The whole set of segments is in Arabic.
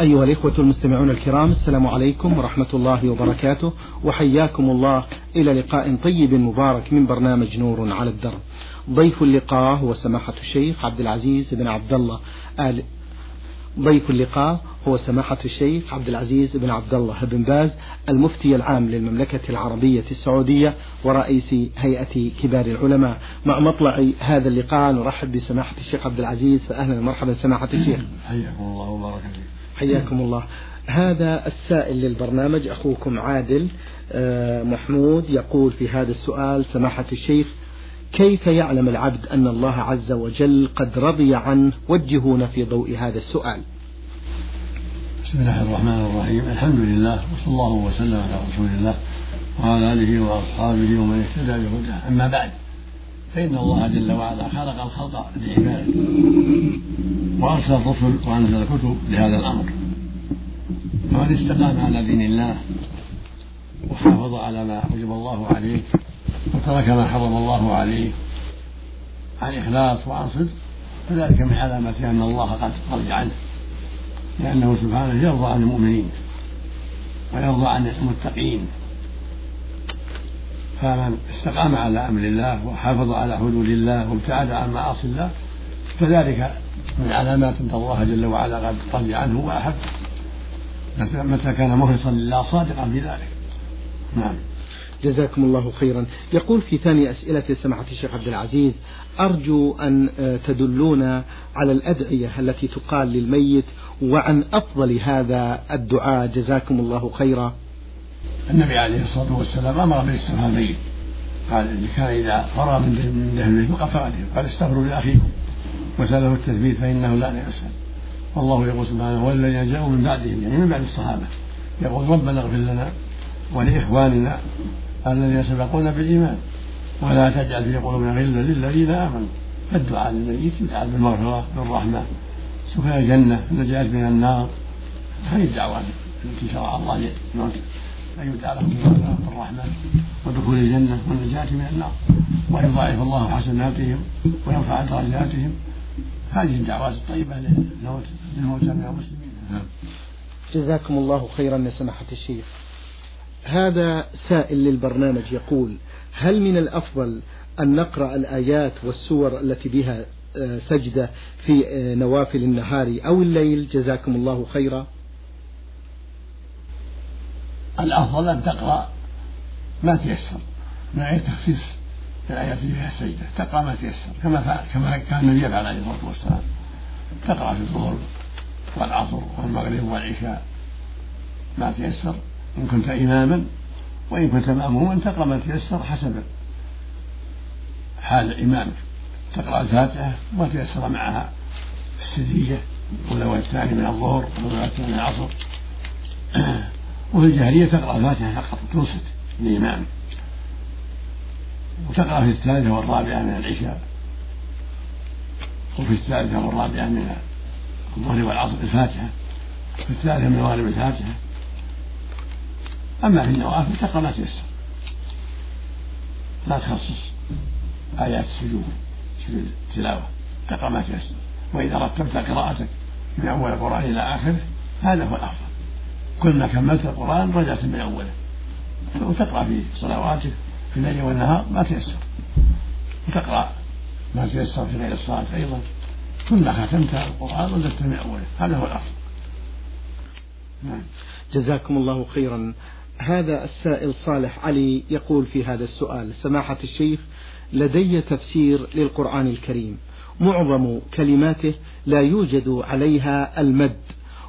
أيها الإخوة المستمعون الكرام السلام عليكم ورحمة الله وبركاته وحياكم الله إلى لقاء طيب مبارك من برنامج نور على الدرب. ضيف اللقاء هو سماحة الشيخ عبد العزيز بن عبد الله آل ضيف اللقاء هو سماحة الشيخ عبد العزيز بن عبد الله بن باز المفتي العام للمملكة العربية السعودية ورئيس هيئة كبار العلماء. مع مطلع هذا اللقاء نرحب بسماحة الشيخ عبد العزيز. فأهلا ومرحبا سماحة الشيخ. حياكم الله وبارك فيك. حياكم الله. هذا السائل للبرنامج أخوكم عادل آه، محمود يقول في هذا السؤال سماحة الشيخ كيف يعلم العبد أن الله عز وجل قد رضي عنه؟ وجهونا في ضوء هذا السؤال. بسم الله الرحمن الرحيم. الحمد لله وصلى الله وسلم على رسول الله وعلى آله وأصحابه ومن اهتدى بهداه. أما بعد فإن الله جل وعلا خلق الخلق لعبادته وأرسل الرسل وأنزل الكتب لهذا الأمر. فمن استقام على دين الله وحافظ على ما وجب الله عليه وترك ما حرم الله عليه. عن إخلاص وعن صدق فذلك من علامات أن الله قد رضي عنه. لأنه سبحانه يرضى عن المؤمنين ويرضى عن المتقين. فمن استقام على أمر الله وحافظ على حدود الله وابتعد عن معاصي الله فذلك من علامات أن الله جل وعلا قد رضي عنه وأحبه متى كان مخلصا لله صادقا في ذلك. نعم. جزاكم الله خيرا. يقول في ثاني أسئلة سماحة الشيخ عبد العزيز أرجو أن تدلونا على الأدعية التي تقال للميت وعن أفضل هذا الدعاء. جزاكم الله خيرا. النبي عليه الصلاة والسلام أمر بالاستغفار الميت قال إن كان إذا فرغ من دفن الميت فقد قال استغفروا لأخيكم وسأله التثبيت فإنه لا يسأل والله يقول سبحانه والذين جاءوا من بعدهم يعني من بعد الصحابة. يقول ربنا اغفر لنا ولإخواننا الذين سبقونا بالإيمان. ولا تجعل في قلوبنا غلا للذين آمنوا. فالدعاء للميت يدعى بالمغفرة بالرحمة. سكن الجنة النجاة من النار. هذه الدعوات التي شرع الله للموت أن يدعى لهم والرحمة ودخول الجنة والنجاة من النار وأن يضاعف الله حسناتهم ويرفع درجاتهم. هذه الدعوات الطيبة للموتى من المسلمين. جزاكم الله خيرا يا سماحة الشيخ. هذا سائل للبرنامج يقول هل من الأفضل أن نقرأ الآيات والسور التي بها آه، سجدة في آه، نوافل النهار أو الليل؟ جزاكم الله خيرا. الأفضل أن تقرأ ما تيسر من غير تخصيص الآيات اللي فيها السجدة تقرأ ما تيسر كما فعل كما كان النبي يفعل عليه الصلاة والسلام. تقرأ في الظهر والعصر والمغرب والعشاء. ما تيسر إن كنت إماما وإن كنت مأموما تقرأ ما تيسر حسب حال إمامك تقرأ الفاتحة وما تيسر معها. السرية الأولى والثاني من الظهر والأولى والثاني من العصر. وفي الجاهلية تقرأ الفاتحة فقط تنصت للإمام وتقرأ في الثالثة والرابعة من العشاء. وفي الثالثة والرابعة من الظهر والعصر الفاتحة. في الثالثة من المغرب الفاتحة. أما في النوافل تقرأ ما تيسر. لا تخصص آيات السجود سجود التلاوة. تقرأ ما تيسر. وإذا رتبت قراءتك من أول القرآن إلى آخره هذا هو الأفضل. كل ما كملت القرآن رجعت من أوله. وتقرأ في صلواتك في الليل والنهار ما تيسر. وتقرأ ما تيسر في غير الصلاة أيضا. كل ما ختمت القرآن رجعت من أوله. هذا هو الأفضل نعم. جزاكم الله خيرا. هذا السائل صالح علي يقول في هذا السؤال سماحة الشيخ لدي تفسير للقرآن الكريم. معظم كلماته لا يوجد عليها المد.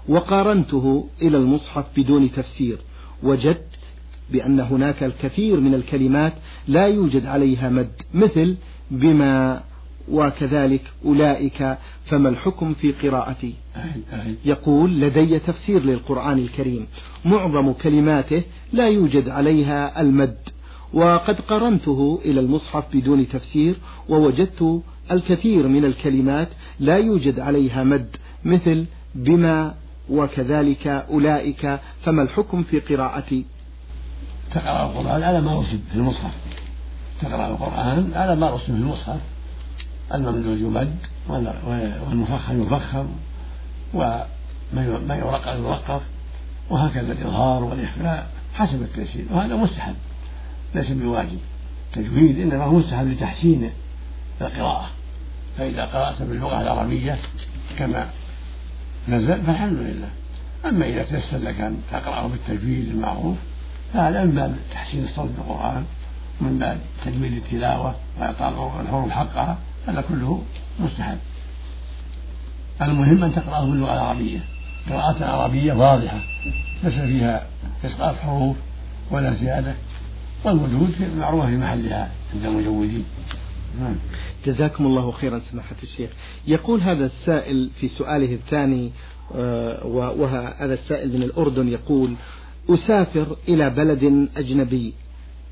وقارنته إلى المصحف بدون تفسير وجدت بأن هناك الكثير من الكلمات لا يوجد عليها مد مثل بما وكذلك أولئك فما الحكم في قراءتي؟ يقول لدي تفسير للقرآن الكريم معظم كلماته لا يوجد عليها المد وقد قرنته إلى المصحف بدون تفسير ووجدت الكثير من الكلمات لا يوجد عليها مد مثل بما وكذلك أولئك فما الحكم في قراءتي تقرأ القرآن على ما رسم في المصحف. تقرأ القرآن على ما رسم في المصحف. الممدود يمد والمفخم يفخم ما يرقق يرقق وهكذا الإظهار والإخفاء حسب التيسير وهذا مستحب ليس بواجب. تجويد إنما هو مستحب لتحسين القراءة. فإذا قرأت باللغة العربية كما نزل فالحمد لله. أما إذا تيسر لك أن تقرأه بالتجويد المعروف فهذا من باب تحسين الصوت بالقرآن من باب تجويد التلاوة وإعطاء الحروف حقها هذا كله مستحب. المهم أن تقرأه باللغة العربية. قراءة عربية واضحة ليس فيها إسقاط حروف ولا زيادة والوجود معروفة في محلها عند المجودين. نعم. جزاكم الله خيرا سماحة الشيخ يقول هذا السائل في سؤاله الثاني آه، وهذا السائل من الأردن يقول أسافر إلى بلد أجنبي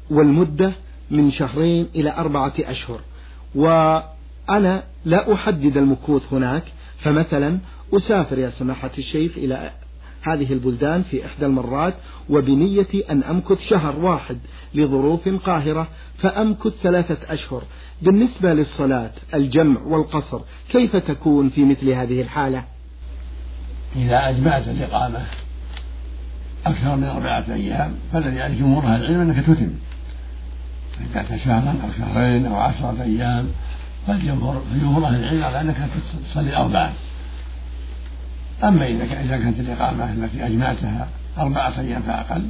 والمدة من شهرين إلى أربعة أشهر وأنا لا أحدد المكوث هناك فمثلا أسافر يا سماحة الشيخ إلى هذه البلدان في إحدى المرات وبنية أن أمكث شهر واحد لظروف قاهرة فأمكث ثلاثة أشهر. بالنسبة للصلاة الجمع والقصر كيف تكون في مثل هذه الحالة؟ إذا أجمعت الإقامة أكثر من أربعة أيام فالذي جمهور أهل العلم أنك تتم. إذا شهرا أو شهرين أو عشرة أيام فالجمهور جمهور أهل العلم على أنك تصلي أربعة. أما إذا كانت الإقامة التي أجمعتها أربعة أيام فأقل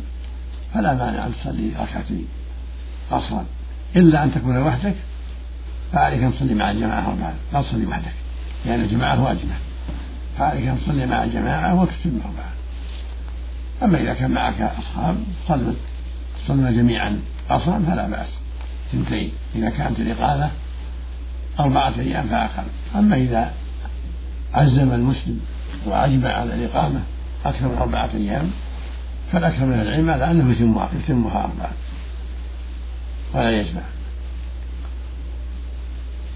فلا مانع أن تصلي ركعتين قصرا. إلا أن تكون وحدك فعليك أن تصلي مع الجماعة أربعة. لا تصلي وحدك لأن الجماعة واجبة. فعليك أن تصلي مع الجماعة وتتم أربعة. أما إذا كان معك أصحاب صلوا تصلون جميعا قصرا فلا بأس. اثنتين إذا كانت الإقامة أربعة أيام فأقل. أما إذا عزم المسلم وأجمع على الإقامة أكثر من أربعة أيام فالأكثر من العلم على أنه يتمها يتمها أربعة. ولا يجمع.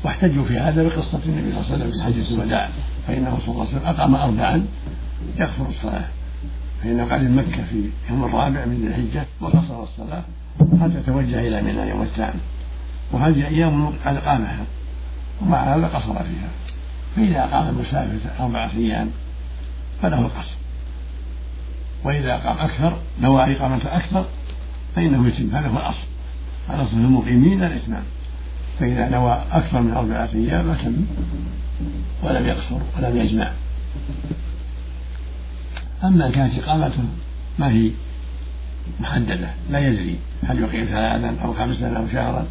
واحتجوا في هذا بقصة النبي صلى الله عليه وسلم في حجة الوداع فإنه صلى الله عليه وسلم أقام أربعا يغفر الصلاة. فإنه قعد مكة في يوم الرابع من ذي الحجة وقصر الصلاة حتى توجه إلى منى يوم الثامن. وهذه أيام قد أقامها ومع هذا قصر فيها. فإذا أقام المسافر أربعة أيام فله القصر وإذا أقام أكثر نوى إقامة أكثر فإنه يتم. هذا هو الأصل. الأصل في المقيمين الإتمام فإذا نوى أكثر من أربعة أيام أتم ولم يقصر ولم يجمع. أما كانت إقامته ما هي؟ محددة. لا يدري. هل يقيم ثلاثا أو خمسا أو شهرا؟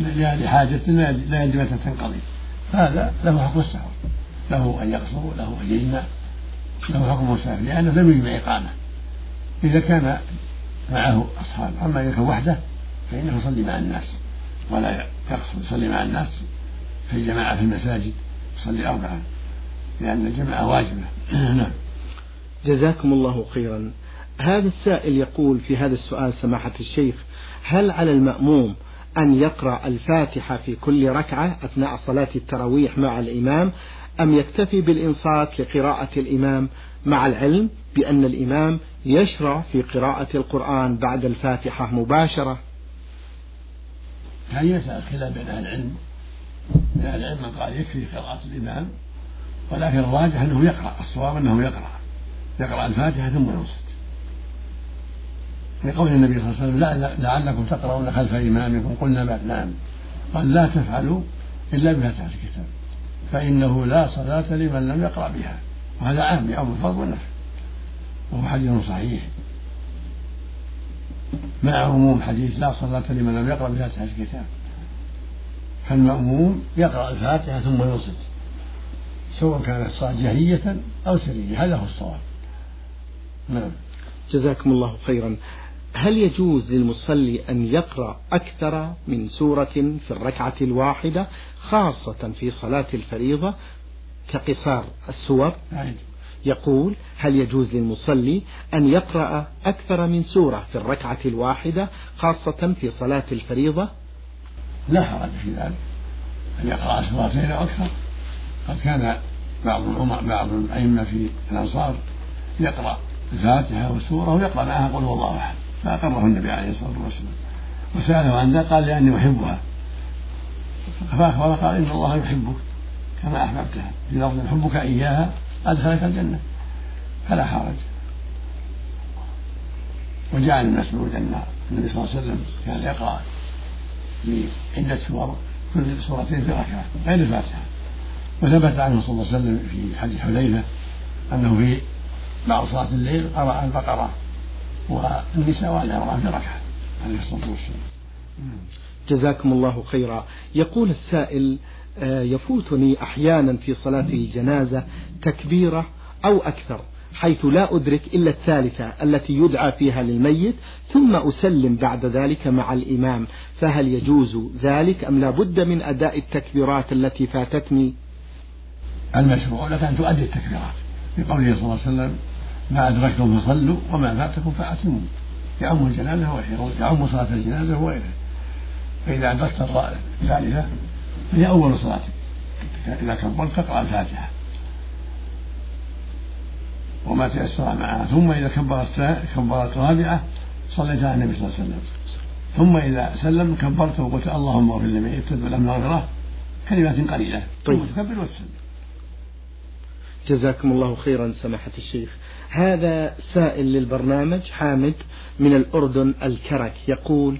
لحاجة لا يدري متى تنقضي. هذا له حكم السفر له أن يقصر وله أن يجمع. له حكم المسافر لأنه لم يجمع إقامة. إذا كان معه أصحاب أما إذا كان وحده فإنه يصلي مع الناس ولا يقصر يصلي مع الناس في الجماعة في المساجد يصلي أربعة لأن الجماعة واجبة. نعم. جزاكم الله خيرا. هذا السائل يقول في هذا السؤال سماحة الشيخ هل على المأموم أن يقرأ الفاتحة في كل ركعة أثناء صلاة التراويح مع الإمام أم يكتفي بالإنصات لقراءة الإمام مع العلم بأن الإمام يشرع في قراءة القرآن بعد الفاتحة مباشرة؟ هذه مسألة خلاف بين أهل العلم؟ من أهل العلم من قال يكفي قراءة الإمام ولكن الراجح أنه يقرأ الصواب أنه يقرأ. يقرأ الفاتحة ثم ينصت. لقول النبي صلى الله عليه وسلم لعلكم تقرؤون خلف إمامكم. قلنا بل نعم. قال لا تفعلوا إلا بفاتحة الكتاب. فإنه لا صلاة لمن لم يقرأ بها. وهذا عام يوم الفرض والنفل. وهو حديث صحيح. مع عموم حديث لا صلاة لمن لم يقرأ بفاتحة الكتاب. فالمأموم يقرأ الفاتحة ثم ينصت سواء كانت صلاة جهرية أو سرية. هذا هو الصواب. نعم. جزاكم الله خيرا. هل يجوز للمصلي أن يقرأ أكثر من سورة في الركعة الواحدة خاصة في صلاة الفريضة كقصار السور؟ يقول هل يجوز للمصلي أن يقرأ أكثر من سورة في الركعة الواحدة خاصة في صلاة الفريضة؟ لا حرج في ذلك. أن يقرأ سورتين أو أكثر. قد كان بعض بعض الأئمة في الأنصار يقرأ الفاتحة والسورة ويقرأ معها قل هو الله أحد. فأقره النبي عليه الصلاة والسلام. وسأله عن ذلك قال لأني أحبها. فأخبر قال إن الله يحبك كما أحببتها. في لفظ حبك إياها أدخلك الجنة. فلا حرج. وجاء عن مسعود أن النبي صلى الله عليه وسلم كان يقرأ في عدة سور كل سورتين في ركعة غير الفاتحة. وثبت عنه صلى الله عليه وسلم في حديث حذيفة أنه في بعض صلاة الليل قرأ البقرة. والنساء عمران في ركعة عليه الصلاة والسلام. جزاكم الله خيرا. يقول السائل آه، يفوتني أحيانا في صلاة الجنازة تكبيرة أو أكثر حيث لا أدرك إلا الثالثة التي يدعى فيها للميت ثم أسلم بعد ذلك مع الإمام. فهل يجوز ذلك أم لا بد من أداء التكبيرات التي فاتتني؟ المشروع لك أن تؤدي التكبيرات. لقوله صلى الله عليه وسلم ما أدركتم فصلوا وما فاتكم فأتموا. يعم الجنازة وغيره يعم صلاة الجنازة وغيره فإذا أدركت الثالثة فهي أول صلاتك إذا كبرت تقرأ الفاتحة. وما تيسر معها. ثم إذا كبرت كبرت رابعة صليت على النبي صلى الله عليه وسلم. ثم إذا سلم كبرت وقلت اللهم اغفر لمن ابتدى له كلمات قليلة. طيب. ثم تكبر وتسلم. جزاكم الله خيرا سماحة الشيخ. هذا سائل للبرنامج حامد من الأردن الكرك يقول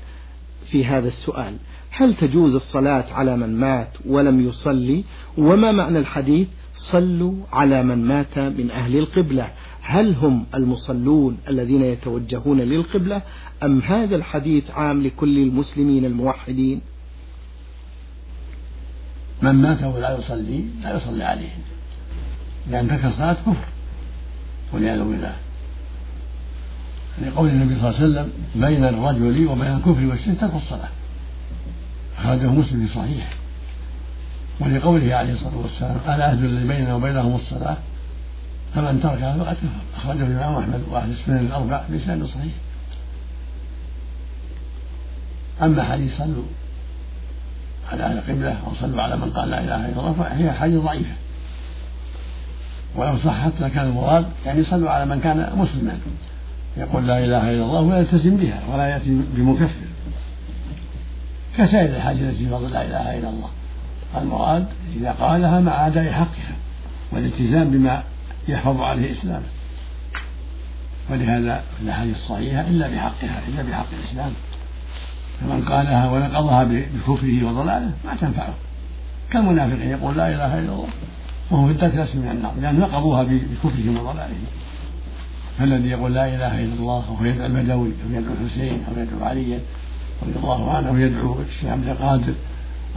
في هذا السؤال هل تجوز الصلاة على من مات ولم يصلي؟ وما معنى الحديث صلوا على من مات من أهل القبلة؟ هل هم المصلون الذين يتوجهون للقبلة أم هذا الحديث عام لكل المسلمين الموحدين؟ من مات ولا يصلي لا يصلي عليه لأن ترك الصلاة كفر. والعياذ بالله. لقول النبي صلى الله عليه وسلم بين الرجل وبين الكفر والشرك ترك الصلاة. أخرجه مسلم في صحيح. ولقوله عليه الصلاة والسلام العهد الذي بيننا وبينهم الصلاة فمن تركها فقد كفر. أخرجه الإمام أحمد وأهل السنن الأربع بإسناد صحيح. أما حديث صلوا على أهل القبلة أو صلوا على من قال لا إله إلا الله فهي حديث ضعيفة. ولو صحت لكان المراد يعني صلوا على من كان مسلما. يقول لا إله إلا الله ولا يلتزم بها ولا يأتي بمكفر. كسائر الحاجة التي فضل لا إله إلا الله. المراد إذا قالها مع أداء حقها والالتزام بما يحفظ عليه إسلامه. ولهذا في الاحاديث الصحيحة إلا بحقها إلا بحق الإسلام. فمن قالها ونقضها بكفره وضلاله ما تنفعه. كالمنافق يقول لا إله إلا الله. وهو في الدرك الأسفل من النار لأن نقضوها بكفرهم وضلالهم. فالذي يقول لا إله إلا الله وهو يدعو البدوي أو يدعو الحسين أو يدعو عليا رضي الله عنه أو يدعو الشيخ عبد القادر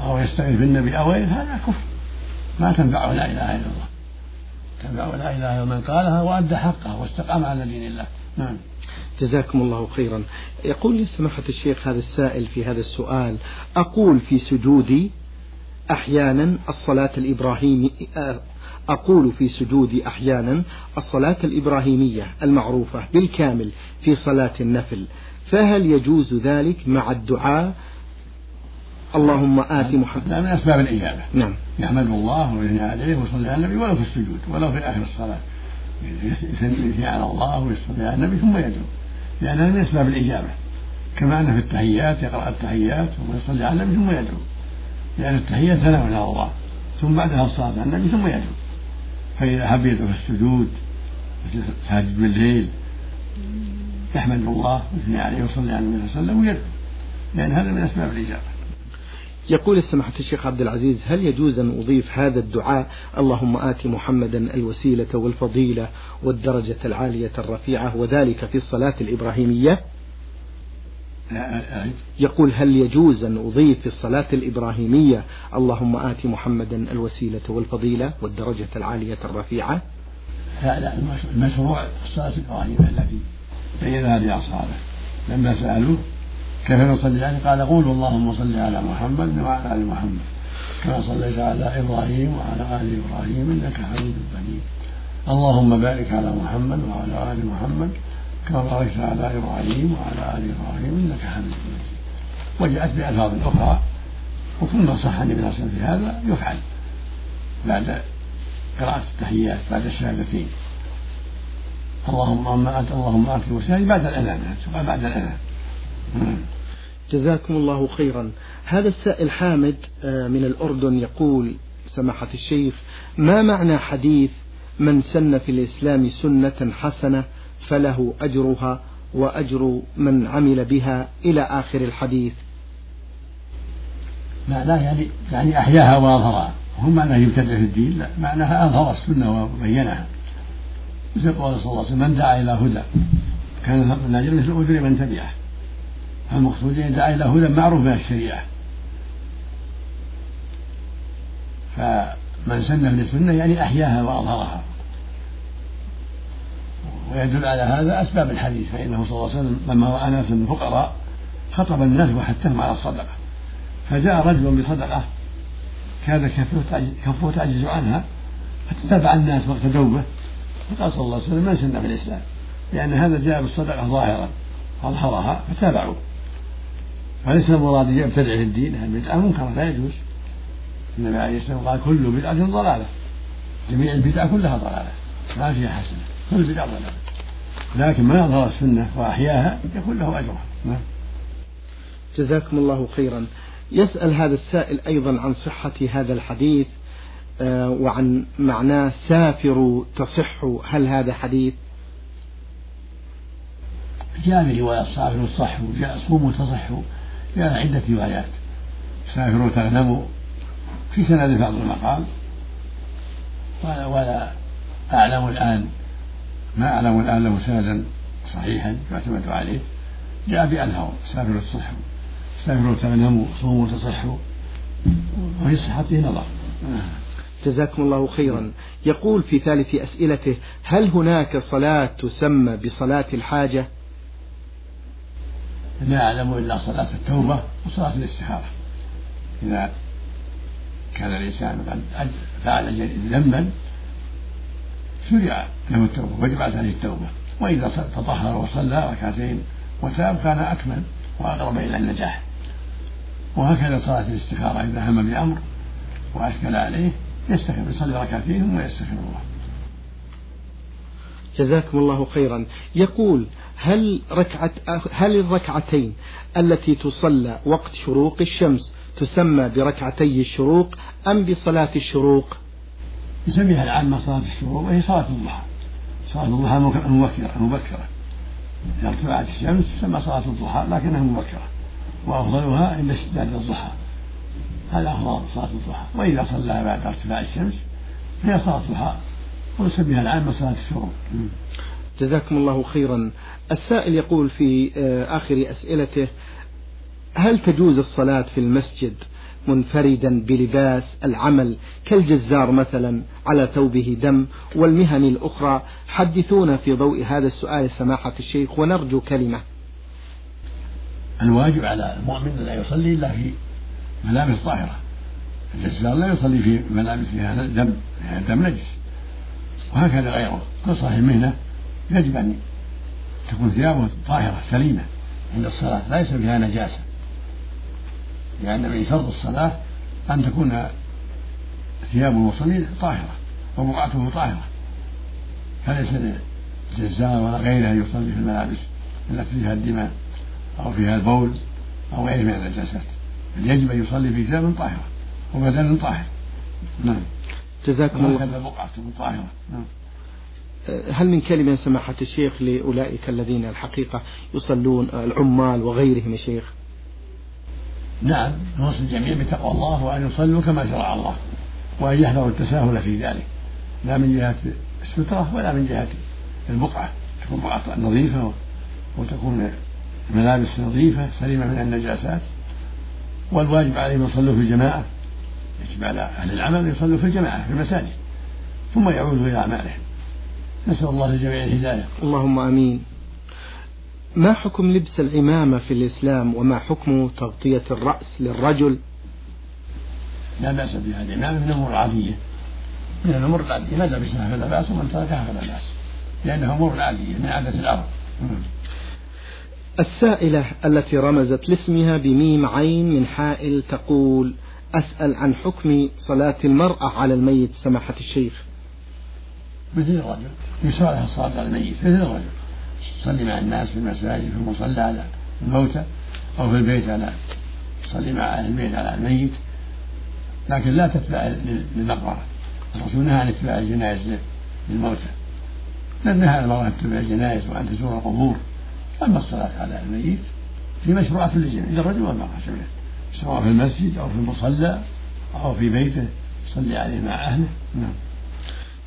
أو يستغيث بالنبي أو غيره هذا كفر. ما تنفعه لا إله إلا الله. تنفعه لا إله إلا من قالها وأدى حقها واستقام على دين الله. نعم. جزاكم الله خيرا. يقول لي سماحة الشيخ هذا السائل في هذا السؤال أقول في سجودي أحيانا الصلاة الإبراهيمية أقول في سجودي أحيانا الصلاة الإبراهيمية المعروفة بالكامل في صلاة النفل فهل يجوز ذلك مع الدعاء؟ اللهم آت محمد. من أسباب الإجابة نعم. يحمد الله ويثني عليه ويصلي على النبي ولو في السجود ولو في آخر الصلاة. يثني على الله ويصلي على النبي ثم يدعو. لأنها من أسباب الإجابة. كما أن في التحيات يقرأ التحيات ويصلي على النبي ثم يدعو. لأن التحية ثناء على الله. ثم بعدها الصلاة على النبي ثم يدعو. فإذا حب يدعو في السجود التهجد بالليل يحمد الله ويثني عليه ويصلي على النبي صلى الله عليه وسلم ويدعو. لأن هذا من أسباب الإجابة. يقول سماحة الشيخ عبد العزيز هل يجوز أن أضيف هذا الدعاء؟ اللهم آت محمدا الوسيلة والفضيلة والدرجة العالية الرفيعة وذلك في الصلاة الإبراهيمية. يقول هل يجوز أن أضيف في الصلاة الإبراهيمية اللهم آت محمدا الوسيلة والفضيلة والدرجة العالية الرفيعة لا لا المشروع الصلاة الإبراهيمية التي بينها لأصحابه لما سألوه كيف نصلي عليه قال قولوا اللهم صل على محمد وعلى آل محمد كما صليت على إبراهيم وعلى آل إبراهيم إنك حميد مجيد اللهم بارك على محمد وعلى آل محمد كما باركت على إبراهيم وعلى آل إبراهيم إنك حميد مجيد. وجاءت بألفاظ أخرى وكل ما صح النبي صلى الله في هذا يفعل. بعد قراءة التحيات بعد الشهادتين. اللهم أنت اللهم أنت الوسائل بعد الأذان بعد الأذان. جزاكم الله خيرا. هذا السائل حامد آه، من الأردن يقول سماحة الشيخ ما معنى حديث من سن في الإسلام سنة حسنة فله أجرها وأجر من عمل بها إلى آخر الحديث. معناه يعني يعني أحياها وأظهرها. هم معناه يبتدع في الدين؟ لا. معناها أظهر السنة وبينها. مثل قول صلى الله عليه وسلم من دعا إلى هدى. كان من أجل مثل أجر من تبعه. المقصود أن دعا إلى هدى معروف من الشريعة. فمن سن في السنة يعني أحياها وأظهرها. ويدل على هذا أسباب الحديث فإنه صلى الله عليه وسلم لما رأى ناسا فقراء خطب الناس وحثهم على الصدقة. فجاء رجل بصدقة كاد كفه تعجز عنها فتتبع الناس واقتدوا به فقال صلى الله عليه وسلم من سن في الإسلام لأن هذا جاء بالصدقة ظاهرا أظهرها فتابعوا. فليس المراد يبتدع في الدين البدعة منكرة لا يجوز. النبي عليه الصلاة والسلام قال كل بدعة ضلالة جميع البدع كلها ضلالة ما فيها حسنة. كل بدعة ضلالة لكن من أظهر السنة وأحياها يكون له أجرها. نعم. جزاكم الله خيرا. يسأل هذا السائل أيضا عن صحة هذا الحديث آه، وعن معناه سافروا تصحوا هل هذا حديث؟ جاء في رواية سافروا تصحوا جاء صوموا تصحوا جاء عدة روايات. سافروا تغنموا في سند بعض المقال ولا, ولا أعلم الآن ما أعلم الآن له سندا صحيحا يعتمد عليه. جاء بألفاظ سافروا تصحوا سافروا تغنموا صوموا تصحوا وفي صحته نظر. جزاكم الله خيرا. يقول في ثالث أسئلته هل هناك صلاة تسمى بصلاة الحاجة؟ لا أعلم إلا صلاة التوبة وصلاة الاستخارة إذا كان الإنسان قد فعل ذنبا شرع له التوبة وجبت عليه التوبة وإذا تطهر وصلى ركعتين وتاب كان أكمل وأقرب إلى النجاح. وهكذا صلاة الاستخارة إذا هم بأمر وأشكل عليه يستخير يصلي ركعتين ثم يستخير الله. جزاكم الله خيرا. يقول هل ركعة هل الركعتين التي تصلى وقت شروق الشمس تسمى بركعتي الشروق أم بصلاة الشروق؟ يسميها العامة صلاة الشروق وهي صلاة الضحى. صلاة الضحى مبكرة مبكرة. إذا ارتفعت الشمس تسمى صلاة الضحى لكنها مبكرة. وأفضلها عند اشتداد الضحى. هذا أفضل صلاة الضحى. وإذا صلى بعد ارتفاع الشمس فهي صلاة الضحى. ويسميها العامة صلاة الشروق جزاكم الله خيرا. السائل يقول في آه، آخر أسئلته هل تجوز الصلاة في المسجد؟ منفردا بلباس العمل كالجزار مثلا على ثوبه دم والمهن الأخرى. حدثونا في ضوء هذا السؤال سماحة الشيخ ونرجو كلمة. الواجب على المؤمن لا يصلي إلا في ملابس طاهرة. الجزار لا يصلي في ملابس فيها دم فيها دم نجس. وهكذا غيره. كل صاحب مهنة يجب أن تكون ثيابه طاهرة سليمة. عند الصلاة ليس فيها نجاسة. لأن من شرط الصلاة أن تكون ثياب المصلين طاهرة وبقعته طاهرة. فليس للجزار ولا غيره أن يصلي في الملابس التي فيها الدماء أو فيها البول أو غيره من النجاسات بل يجب أن يصلي في ثياب طاهرة وبدن طاهر. نعم. جزاكم الله. وهكذا بقعته طاهرة. نعم. هل من كلمة سماحة الشيخ لأولئك الذين الحقيقة يصلون العمال وغيرهم يا شيخ؟ نعم نوصي الجميع بتقوى الله وأن يصلوا كما شرع الله وأن يحذروا التساهل في ذلك. لا من جهة السترة ولا من جهة البقعة. تكون بقعة نظيفة وتكون ملابس نظيفة سليمة من النجاسات والواجب عليهم يصلوا في الجماعة. يجب على أهل العمل أن يصلوا في الجماعة في المساجد ثم يعودوا إلى أعمالهم. نسأل الله للجميع الهداية. اللهم آمين. ما حكم لبس العمامة في الإسلام وما حكم تغطية الرأس للرجل؟ لا بأس بها العمامة من الأمور العادية من الأمور العادية من لبسها فلا بأس ومن تركها فلا بأس لأنها أمور عادية من عادة العرب. السائلة التي رمزت لاسمها بميم عين من حائل تقول أسأل عن حكم صلاة المرأة على الميت سماحة الشيخ. مثل الرجل. يشرع لها الصلاة على الميت. مثل الرجل. تصلي مع الناس في المساجد في المصلى على الموتى أو في البيت على تصلي مع أهل البيت على الميت. لكن لا تتبع للمقبرة الرسول نهى عن اتباع الجنائز للموتى. لأن هذا المرأة تتبع الجنائز وأن تزور القبور. أما الصلاة على الميت في مشروعة للجميع للرجل والمرأة سواء في المسجد أو في المصلى أو في بيته يصلي عليه مع أهله. نعم.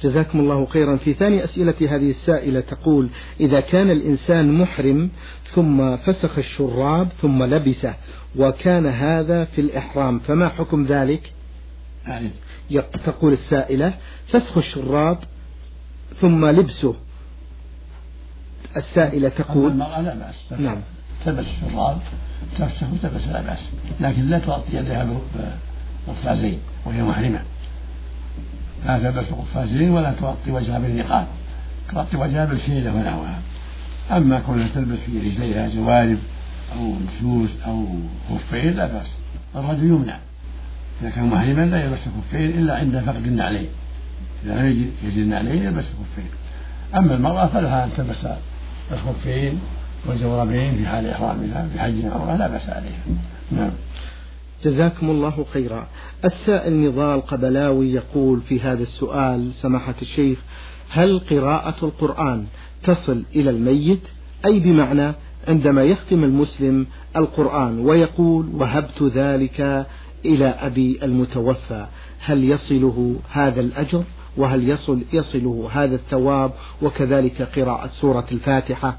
جزاكم الله خيرا. في ثاني أسئلة هذه السائلة تقول إذا كان الإنسان محرم ثم فسخ الشراب ثم لبسه وكان هذا في الإحرام فما حكم ذلك؟ يعني تقول السائلة فسخ الشراب ثم لبسه. السائلة تقول المرأة لا بأس. نعم. تلبس الشراب تفسخ تلبس لا بأس لكن لا تغطي يدها بقفازين وهي محرمة. لا تلبس قفازين ولا تغطي وجهها بالنقاب تغطي وجهها بالشيلة ونحوها. أما كونها تلبس في رجليها جوارب أو مسوس أو خفين لا بأس الرجل يمنع. إذا كان محرما لا يلبس خفين إلا عند فقد النعلين. إذا لم يجد النعلين يلبس خفين. أما المرأة فلها أن تلبس الخفين والجوربين في حال إحرامها في حج أو لا بأس عليها. نعم. جزاكم الله خيرا. السائل نضال قبلاوي يقول في هذا السؤال سماحة الشيخ هل قراءة القرآن تصل إلى الميت؟ أي بمعنى عندما يختم المسلم القرآن ويقول وهبت ذلك إلى أبي المتوفى هل يصله هذا الأجر؟ وهل يصل يصله هذا الثواب؟ وكذلك قراءة سورة الفاتحة.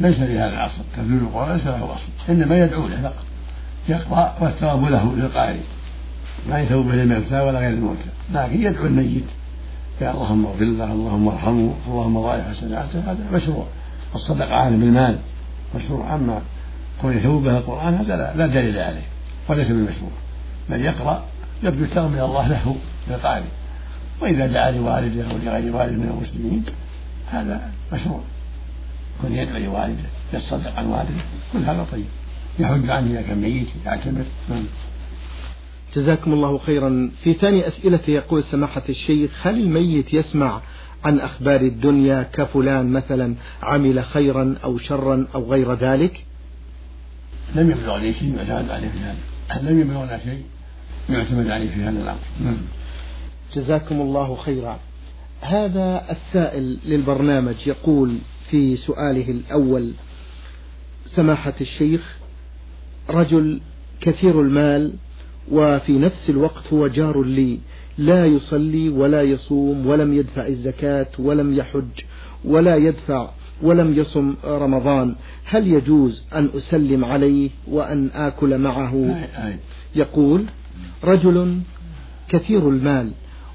ليس لهذا العصر تفسير القرآن ليس له أصل إنما يدعو له فقط. يقرأ والثواب له للقارئ ما يثوب به الموتى ولا غير الموتى. لكن يدعو الميت يا اللهم اغفر له اللهم ارحمه اللهم ضاعف حسناته. هذا مشروع. الصدقة عنه بالمال مشروع. أما كون يثوب القرآن هذا لا, لا دليل عليه. وليس بالمشروع بل يقرأ يرجو الثواب من الله له للقارئ وإذا دعا لوالده أو لغير والده من المسلمين هذا مشروع. كن يدعو لوالده يتصدق عن والده. كل هذا طيب. يحج عنه إذا كان ميت يعتمر. نعم جزاكم الله خيرا. في ثاني أسئلة يقول سماحة الشيخ هل الميت يسمع عن أخبار الدنيا كفلان مثلا عمل خيرا أو شرا أو غير ذلك؟ لم يبلغني شيء يعتمد عليه في هذا. لم يبلغنا شيء يعتمد عليه في هذا الأمر. جزاكم الله خيرا. هذا السائل للبرنامج يقول في سؤاله الأول سماحة الشيخ رجل كثير المال وفي نفس الوقت هو جار لي. لا يصلي ولا يصوم ولم يدفع الزكاة ولم يحج ولا يدفع ولم يصم رمضان. هل يجوز أن أسلم عليه وأن آكل معه؟ يقول رجل كثير المال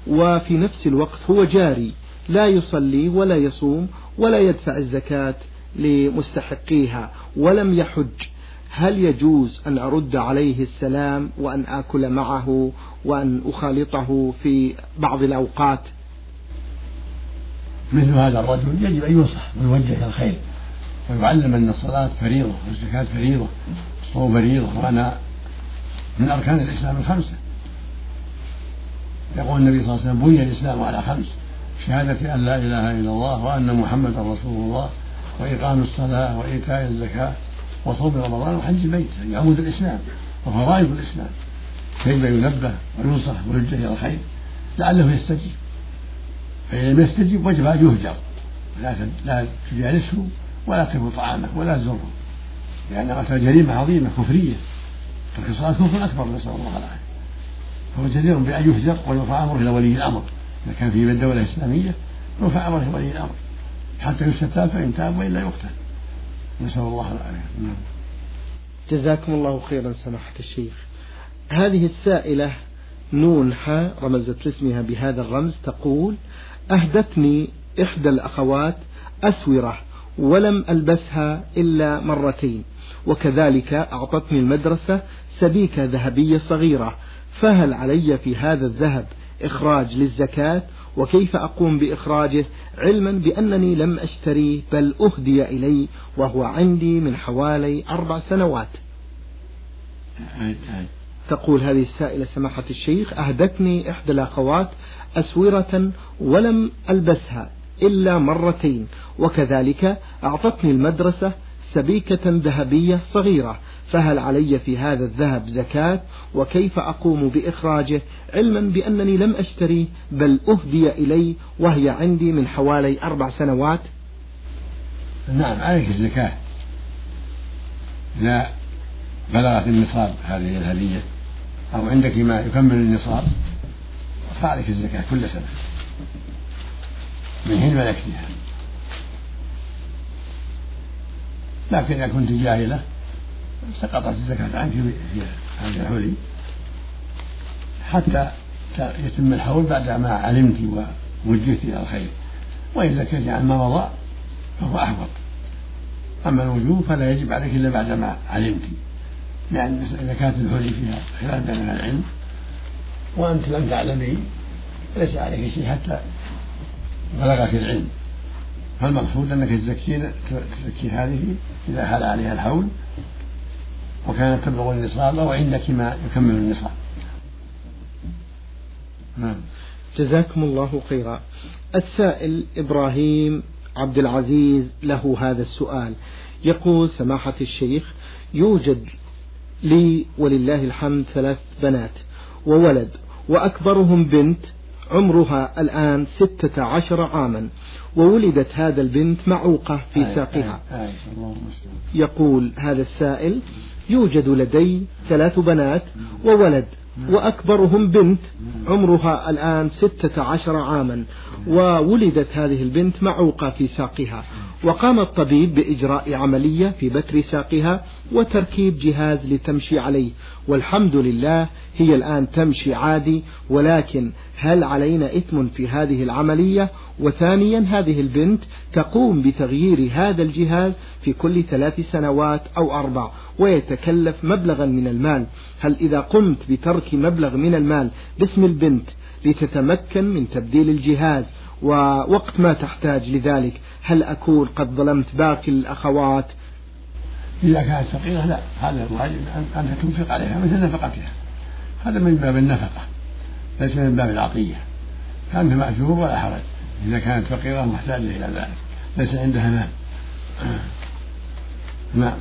وفي نفس الوقت هو جاري. لا يصلي ولا يصوم ولا يدفع الزكاة لمستحقيها ولم يحج. هل يجوز أن أرد عليه السلام وأن آكل معه وأن أخالطه في بعض الأوقات؟ مثل هذا الرجل يجب أن ينصح ويوجه إلى الخير ويعلم أن الصلاة فريضة والزكاة فريضة والصوم فريضة وأنا من أركان الإسلام الخمسة. يقول النبي صلى الله عليه وسلم بني الإسلام على خمس شهادة أن لا إله إلا الله وأن محمدا رسول الله وإقام الصلاة وإيتاء الزكاة وصوم رمضان وحج البيت يعني عمود الإسلام وفرائض الإسلام. كيف ينبه وينصح ويوجه إلى الخير؟ لعله يستجيب. فإن لم يستجب وجب أن يهجر. لا لا تجالسه ولا تاكل طعامه ولا تزره لأن جريمة عظيمة كفرية. الصلاة كفر أكبر نسأل الله العافية. فهو جدير بأن يهجر ويرفع أمره إلى ولي الأمر. إذا كان في الدولة الإسلامية يرفع أمره إلى ولي الأمر. حتى يستتاب فإن تاب وإلا يقتل. نسأل الله العافية. نعم. جزاكم الله خيرا سماحة الشيخ. هذه السائلة نون حا رمزت لاسمها بهذا الرمز تقول أهدتني إحدى الأخوات أسورة ولم ألبسها إلا مرتين وكذلك أعطتني المدرسة سبيكة ذهبية صغيرة فهل علي في هذا الذهب؟ إخراج للزكاة وكيف أقوم بإخراجه؟ علما بأنني لم أشتريه بل أهدي إلي وهو عندي من حوالي أربع سنوات. تقول هذه السائلة سماحة الشيخ أهدتني إحدى الأخوات أسورة ولم ألبسها إلا مرتين وكذلك أعطتني المدرسة سبيكة ذهبية صغيرة. فهل علي في هذا الذهب زكاة؟ وكيف أقوم بإخراجه؟ علما بأنني لم أشتريه بل أهدي إلي وهي عندي من حوالي أربع سنوات. نعم عليك الزكاة. إذا بلغت النصاب هذه الهدية أو عندك ما يكمل النصاب فعليك الزكاة كل سنة. من حين ملكتها لكن إذا كنت جاهلة سقطت الزكاة عنك في هذه الحلي حتى يتم الحول بعد ما علمت ووجهت إلى الخير. وإن زكيت عن ما مضى فهو أحوط. أما الوجوب فلا يجب عليك إلا بعد ما علمت. لأن زكاة الحلي فيها خلاف بين العلم. وأنت لم تعلمي ليس عليك شيء حتى بلغك العلم. فالمقصود أنك تزكي هذه إذا حال عليها الحول وكانت تبلغ النصاب أو عندك ما يكمل النصاب. نعم. جزاكم الله خيرا. السائل إبراهيم عبد العزيز له هذا السؤال. يقول سماحة الشيخ يوجد لي ولله الحمد ثلاث بنات وولد وأكبرهم بنت عمرها الآن ستة عشر عاما وولدت هذا البنت معوقة في ساقها. يقول هذا السائل يوجد لدي ثلاث بنات وولد وأكبرهم بنت عمرها الآن ستة عشر عاما وولدت هذه البنت معوقة في ساقها. وقام الطبيب بإجراء عملية في بتر ساقها وتركيب جهاز لتمشي عليه. والحمد لله هي الآن تمشي عادي ولكن هل علينا إثم في هذه العملية؟ وثانيا هذه البنت تقوم بتغيير هذا الجهاز في كل ثلاث سنوات أو أربع ويتكلف مبلغا من المال. هل إذا قمت بترك مبلغ من المال باسم البنت لتتمكن من تبديل الجهاز ووقت ما تحتاج لذلك هل أكون قد ظلمت باقي الأخوات؟ إذا كانت فقيرة لا هذا الواجب أن تنفق عليها مثل نفقتها. هذا من باب النفقة ليس من باب العطية. فأنت مأجور ولا حرج. إذا كانت فقيرة محتاجة إلى ذلك. ليس عندها مال. نعم.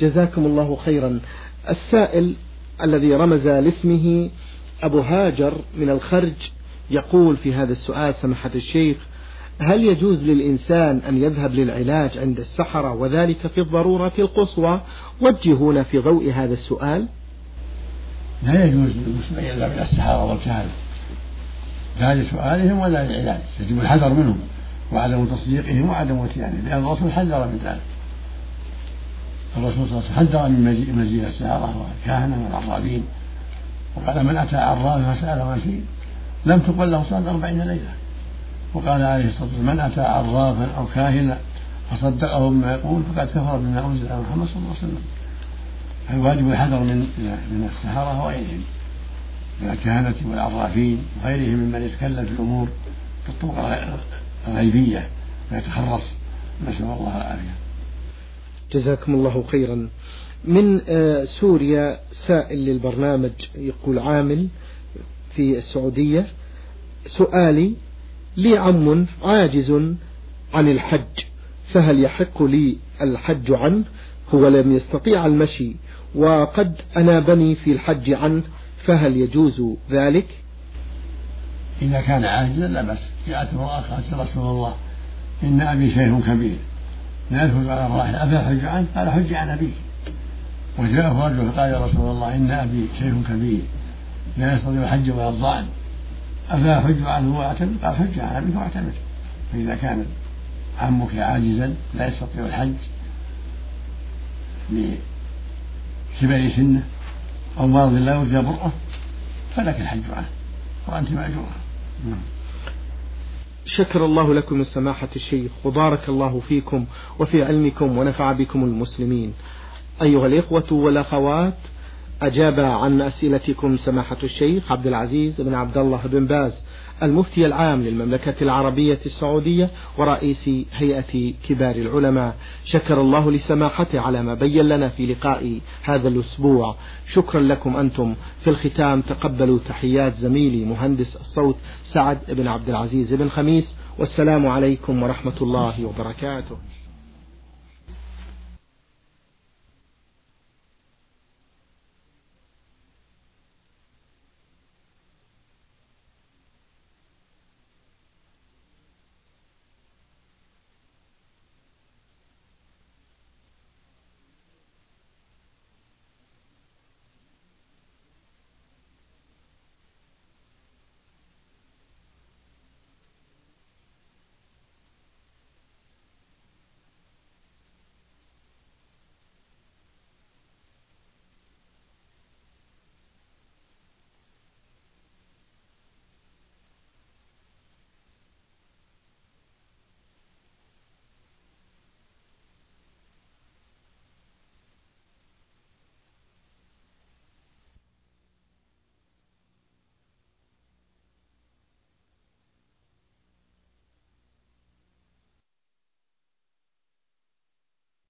جزاكم الله خيرا. السائل الذي رمز لاسمه أبو هاجر من الخرج يقول في هذا السؤال سماحة الشيخ هل يجوز للإنسان أن يذهب للعلاج عند السحرة وذلك في الضرورة القصوى؟ وجهونا في ضوء هذا السؤال. لا يجوز للمسلم أن يذهب إلى السحرة والكهنة لا لسؤالهم ولا للعلاج يجب الحذر منهم وعدم تصديقهم وعدم اتيانهم لأن الرسول حذر من ذلك. الرسول صلى الله عليه وسلم حذر من مجيء مجيء السحرة والكهنة والعرابين؟ وقال من أتى عرافا فسأله شيء. لم تقبل له صلاة أربعين ليلة. وقال عليه الصلاة والسلام من أتى عرافا أو كاهنا فصدقه بما يقول فقد كفر بما أنزل على محمد صلى الله عليه وسلم. فالواجب الحذر من من السحرة وغيرهم من الكهنة والعرافين وغيرهم ممن يتكلم في الأمور بالطرق الغيبية ويتخرص نسأل الله العافية. جزاكم الله خيرا. من آه، سوريا سائل للبرنامج يقول عامل في السعودية. سؤالي لي عم عاجز عن الحج فهل يحق لي الحج عنه؟ هو لم يستطيع المشي وقد أنابني في الحج عنه فهل يجوز ذلك؟ إذا كان عاجزا لا بأس. جاءت امرأة قالت رسول الله. إن أبي شيخ كبير. لا يدخل على الراحل أفلا حج عنه قال حج عن أبيك وجاءه رجل فقال يا رسول الله إن أبي شيخ كبير لا يستطيع الحج ولا الضعن أفلا حج عنه واعتمد قال حج عن أبيك وأعتمد. فإذا كان عمك عاجزا لا يستطيع الحج لكبر سنه أو مرض لا يرجى برأة فلك الحج عنه وأنت مأجورة. شكر الله لكم سماحة الشيخ وبارك الله فيكم وفي علمكم ونفع بكم المسلمين. أيها الإخوة والأخوات أجاب عن أسئلتكم سماحة الشيخ عبد العزيز بن عبد الله بن باز المفتي العام للمملكة العربية السعودية ورئيس هيئة كبار العلماء. شكر الله لسماحته على ما بين لنا في لقاء هذا الأسبوع. شكرا لكم أنتم. في الختام تقبلوا تحيات زميلي مهندس الصوت سعد بن عبد العزيز بن خميس والسلام عليكم ورحمة الله وبركاته.